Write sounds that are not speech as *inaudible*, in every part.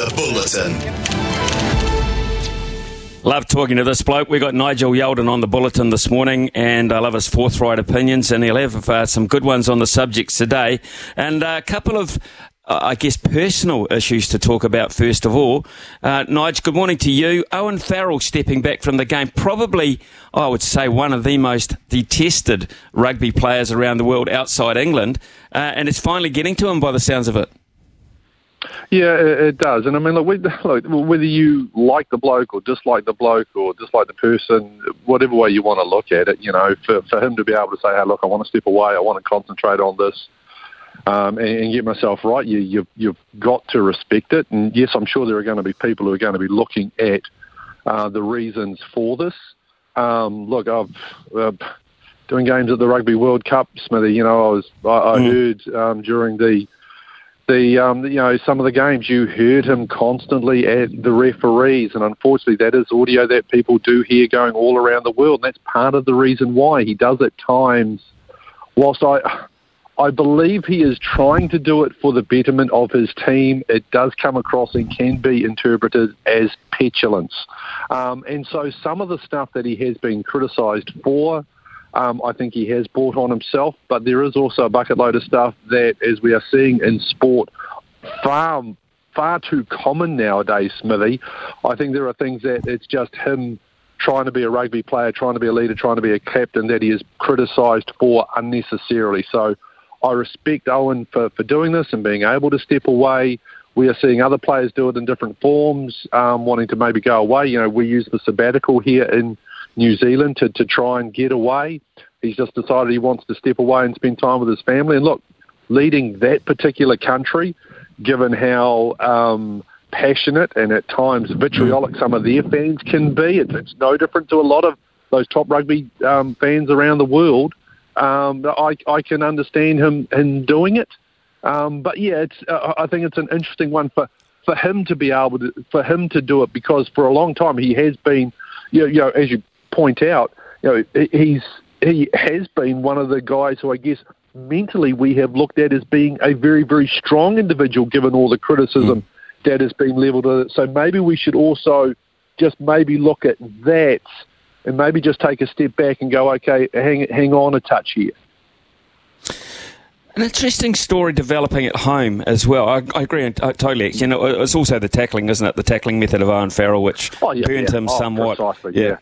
The Bulletin. Love talking to this bloke. We got Nigel Yalden on the bulletin this morning, and I love his forthright opinions, and he'll have uh, some good ones on the subjects today, and uh, a couple of. Uh, I guess personal issues to talk about first of all. Uh, Nigel, good morning to you. Owen Farrell stepping back from the game, probably I would say one of the most detested rugby players around the world outside England, uh, and it's finally getting to him by the sounds of it. Yeah, it, it does. And I mean, look, we, *laughs* look, whether you like the bloke or dislike the bloke or dislike the person, whatever way you want to look at it, you know, for, for him to be able to say, hey, look, I want to step away, I want to concentrate on this um, and, and get myself right, you, you've, you've got to respect it. And yes, I'm sure there are going to be people who are going to be looking at uh, the reasons for this. Um, look, I've uh, doing games at the Rugby World Cup, Smithy. You know, I was I, I mm. heard um, during the the um, you know some of the games you heard him constantly at the referees, and unfortunately that is audio that people do hear going all around the world. And that's part of the reason why he does at times. Whilst I I believe he is trying to do it for the betterment of his team, it does come across and can be interpreted as petulance. Um, and so some of the stuff that he has been criticised for um, I think he has bought on himself, but there is also a bucket load of stuff that, as we are seeing in sport, far far too common nowadays, Smithy. I think there are things that it's just him trying to be a rugby player, trying to be a leader, trying to be a captain that he is criticised for unnecessarily. So I respect Owen for, for doing this and being able to step away. We are seeing other players do it in different forms, um, wanting to maybe go away. You know, we use the sabbatical here in New Zealand to, to try and get away. He's just decided he wants to step away and spend time with his family. And look, leading that particular country, given how um, passionate and at times vitriolic some of their fans can be, it's, it's no different to a lot of those top rugby um, fans around the world. Um, I, I can understand him in doing it. Um, but yeah, it's, uh, I think it's an interesting one for, for him to be able to, for him to do it because for a long time he has been, you know, you know as you point out, you know, he's he has been one of the guys who I guess mentally we have looked at as being a very very strong individual, given all the criticism mm. that has been levelled at it. So maybe we should also just maybe look at that and maybe just take a step back and go, okay, hang hang on a touch here. An interesting story developing at home as well. I, I agree uh, totally. You know, it's also the tackling, isn't it? The tackling method of Owen Farrell, which oh, yeah, burned yeah. him oh, somewhat. Precisely, yeah.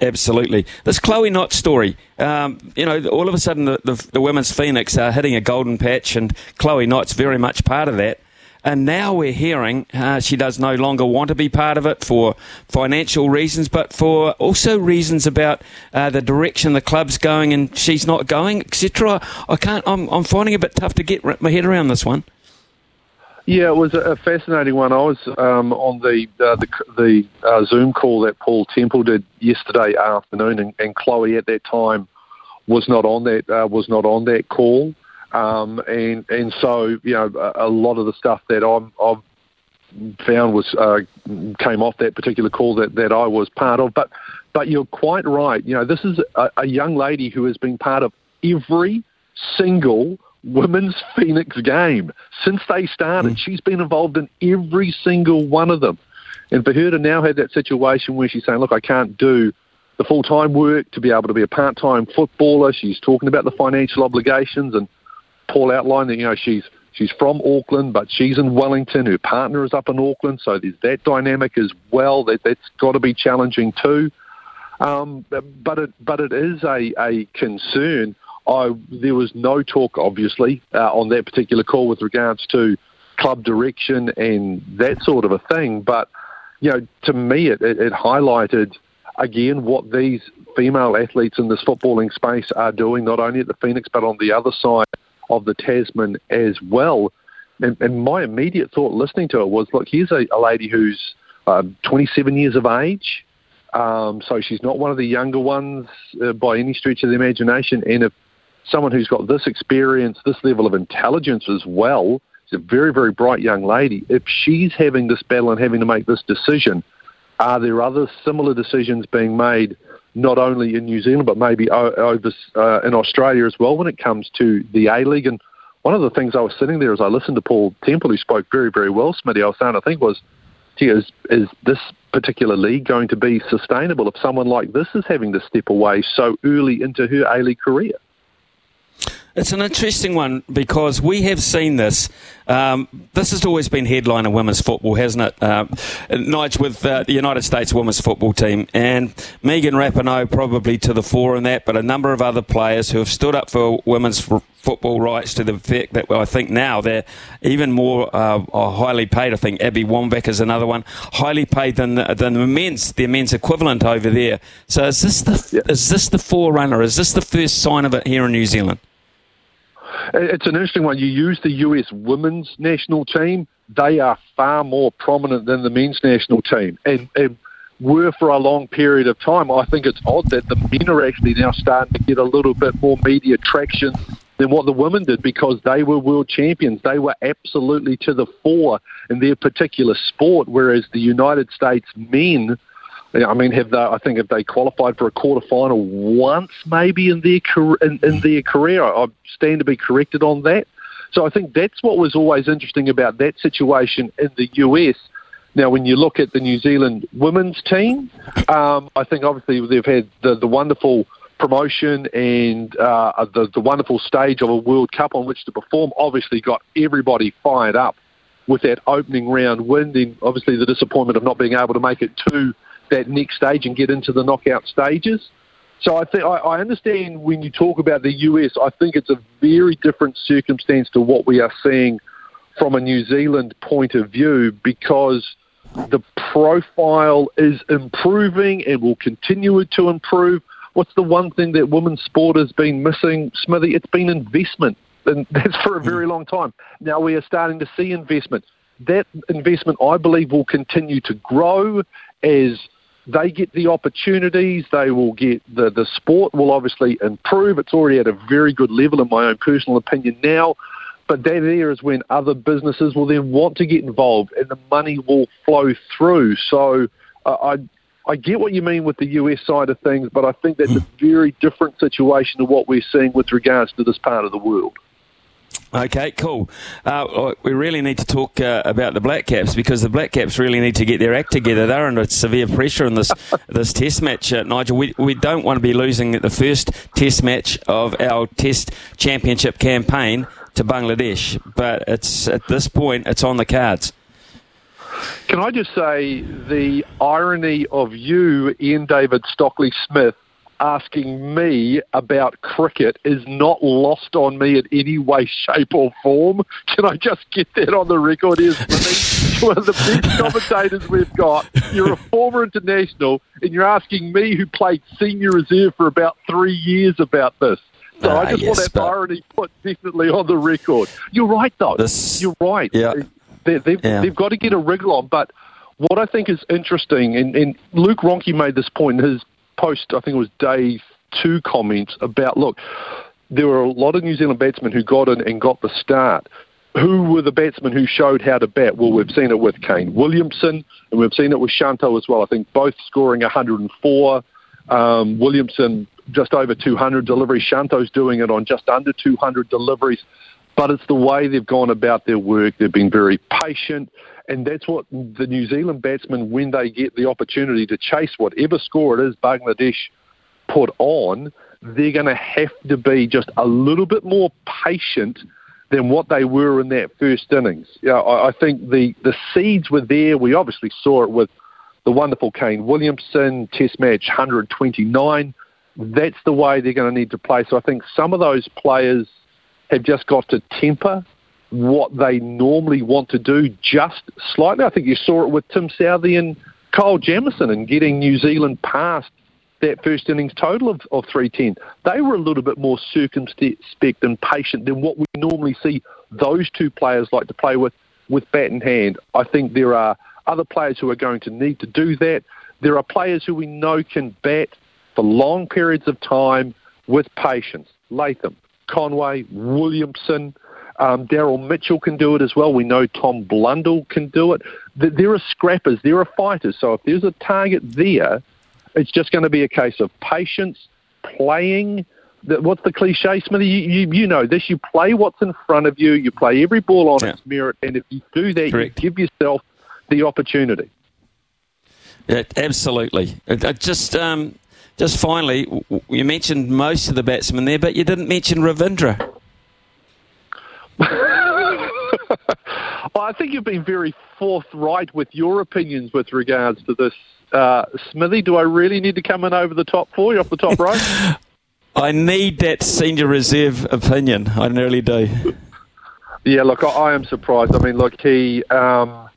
Absolutely. This Chloe Knott story, um, you know, all of a sudden the, the, the, women's Phoenix are hitting a golden patch, and Chloe Knott's very much part of that. And now we're hearing uh, she does no longer want to be part of it for financial reasons, but for also reasons about uh, the direction the club's going, and she's not going, etc. I can't. I'm, I'm finding it a bit tough to get my head around this one. Yeah, it was a fascinating one. I was um, on the uh, the, the uh, Zoom call that Paul Temple did yesterday afternoon, and, and Chloe at that time was not on that uh, was not on that call, um, and and so you know a, a, lot of the stuff that I'm, I've found was uh, came off that particular call that, that I was part of. But but you're quite right. You know, this is a, a young lady who has been part of every single women's Phoenix game since they started. Mm. She's been involved in every single one of them. And for her to now have that situation where she's saying, look, I can't do the full time work to be able to be a part time footballer, she's talking about the financial obligations and Paul outlined that, you know, she's She's from Auckland, but she's in Wellington. Her partner is up in Auckland, so there's that dynamic as well. That that's got to be challenging too. Um, but it but it is a, a concern. I there was no talk, obviously, uh, on that particular call with regards to club direction and that sort of a thing. But you know, to me, it, it, it highlighted again what these female athletes in this footballing space are doing, not only at the Phoenix but on the other side of the Tasman as well. And, and my immediate thought listening to it was, look, here's a, a lady who's uh, 27 years of age. Um, so she's not one of the younger ones uh, by any stretch of the imagination. And if someone who's got this experience, this level of intelligence as well, she's a very, very bright young lady. If she's having this battle and having to make this decision, are there other similar decisions being made not only in New Zealand but maybe over uh, in Australia as well when it comes to the A League? And one of the things I was sitting there as I listened to Paul Temple, who spoke very, very well, Smitty, I was saying, I think was, gee, is, is this particular league going to be sustainable if someone like this is having to step away so early into her A League career? It's an interesting one because we have seen this. Um, this has always been headline of women's football, hasn't it? Uh, Nige with uh, the United States women's football team and Megan Rapinoe probably to the fore in that, but a number of other players who have stood up for women's football rights to the fact that well, I think now they're even more uh, highly paid. I think Abby Wambach is another one, highly paid than the, than the men's their men's equivalent over there. So is this the yeah. is this the forerunner? Is this the first sign of it here in New Zealand? It's an interesting one. You use the US women's national team. They are far more prominent than the men's national team. And, and were for a long period of time. I think it's odd that the men are actually now starting to get a little bit more media traction than what the women did because they were world champions. They were absolutely to the fore in their particular sport, whereas the United States men I mean, have they? I think have they qualified for a quarter final once, maybe in their in, in their career. I, I stand to be corrected on that. So I think that's what was always interesting about that situation in the US. Now, when you look at the New Zealand women's team, um, I think obviously they've had the, the wonderful promotion and uh, the, the wonderful stage of a World Cup on which to perform. Obviously, got everybody fired up with that opening round win. Then, obviously, the disappointment of not being able to make it to that next stage and get into the knockout stages. So I think I, understand when you talk about the US. I think it's a very different circumstance to what we are seeing from a New Zealand point of view because the profile is improving and will continue to improve. What's the one thing that women's sport has been missing, Smithy? It's been investment, and *laughs* that's for a very mm. long time. Now we are starting to see investment. That investment, I believe, will continue to grow as they get the opportunities, they will get the, the sport will obviously improve. It's already at a very good level, in my own personal opinion, now. But that there is when other businesses will then want to get involved and the money will flow through. So uh, I, I get what you mean with the US side of things, but I think that's a very different situation to what we're seeing with regards to this part of the world. Okay, cool. Uh, we really need to talk uh, about the Black Caps because the Black Caps really need to get their act together. They're under severe pressure in this *laughs* this Test match, uh, Nigel. We, we don't want to be losing the first Test match of our Test Championship campaign to Bangladesh, but it's at this point it's on the cards. Can I just say the irony of you, Ian David Stockley Smith, asking me about cricket is not lost on me in any way, shape, or form. Can I just get that on the record? Is *laughs* one of the best commentators we've got. You're a former international, and you're asking me, who played senior reserve for about three years, about this. So I ah, just yes, want that irony put definitely on the record. You're right, though. This, you're right. Yeah. They, they've, yeah. they've got to get a wriggle on, but what I think is interesting, and, and Luke Ronchi made this point in his post, I think it was day two comments about look, there were a lot of New Zealand batsmen who got in and got the start. Who were the batsmen who showed how to bat? Well, we've seen it with Kane Williamson, and we've seen it with Shanto as well. I think both scoring 104. Um, Williamson just over 200 deliveries. Shanto's doing it on just under 200 deliveries. But it's the way they've gone about their work. They've been very patient. And that's what the New Zealand batsmen, when they get the opportunity to chase whatever score it is Bangladesh put on, they're going to have to be just a little bit more patient than what they were in that first innings. You know, I, I think the, the seeds were there. We obviously saw it with the wonderful Kane Williamson, Test match 129. That's the way they're going to need to play. So I think some of those players have just got to temper what they normally want to do just slightly. I think you saw it with Tim Southee and Kyle Jamieson and getting New Zealand past that first innings total of, of 310. They were a little bit more circumspect and patient than what we normally see those two players like to play with, with bat in hand. I think there are other players who are going to need to do that. There are players who we know can bat for long periods of time with patience. Latham, Conway, Williamson, um, Daryl Mitchell can do it as well. We know Tom Blundell can do it. There are scrappers, there are fighters. So if there's a target there, it's just going to be a case of patience, playing. What's the cliche, Smithy? You, you, you know this. You play what's in front of you. You play every ball on yeah. its merit, and if you do that, Correct. you give yourself the opportunity. Yeah, absolutely. Just, um, just finally, you mentioned most of the batsmen there, but you didn't mention Ravindra. *laughs* well, I think you've been very forthright with your opinions with regards to this, uh, Smithy. Do I really need to come in over the top for you off the top right? *laughs* I need that senior reserve opinion. I really do. Yeah, look, I, I am surprised. I mean, look, he. Um,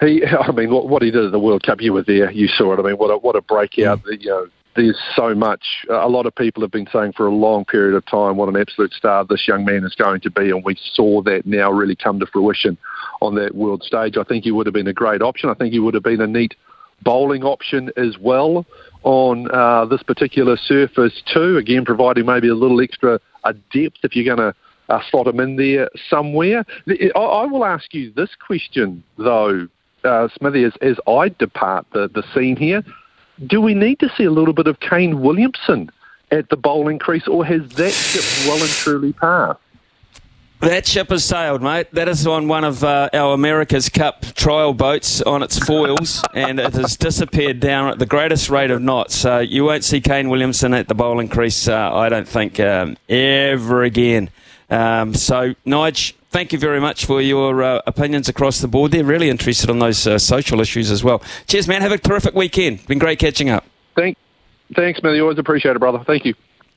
he, *laughs* I mean, what, what he did at the World Cup, you were there, you saw it. I mean, what a, what a breakout! Mm. You know, there's so much. A lot of people have been saying for a long period of time what an absolute star this young man is going to be, and we saw that now really come to fruition on that world stage. I think he would have been a great option. I think he would have been a neat bowling option as well on uh, this particular surface too. Again, providing maybe a little extra a depth if you're going to uh, slot him in there somewhere. I, I will ask you this question though, uh, Smithy, as, as I depart the, the scene here do we need to see a little bit of Kane Williamson at the bowling crease, or has that ship well and truly passed? That ship has sailed, mate. That is on one of uh, our America's Cup trial boats on its foils, and it has disappeared down at the greatest rate of knots. So you won't see Kane Williamson at the bowling crease, uh, I don't think, um, ever again. Um, so, Nige, thank you very much for your uh, opinions across the board. They're really interested on those uh, social issues as well. Cheers, man. Have a terrific weekend. Been great catching up. Thank, thanks, man. You always appreciate it, brother. Thank you.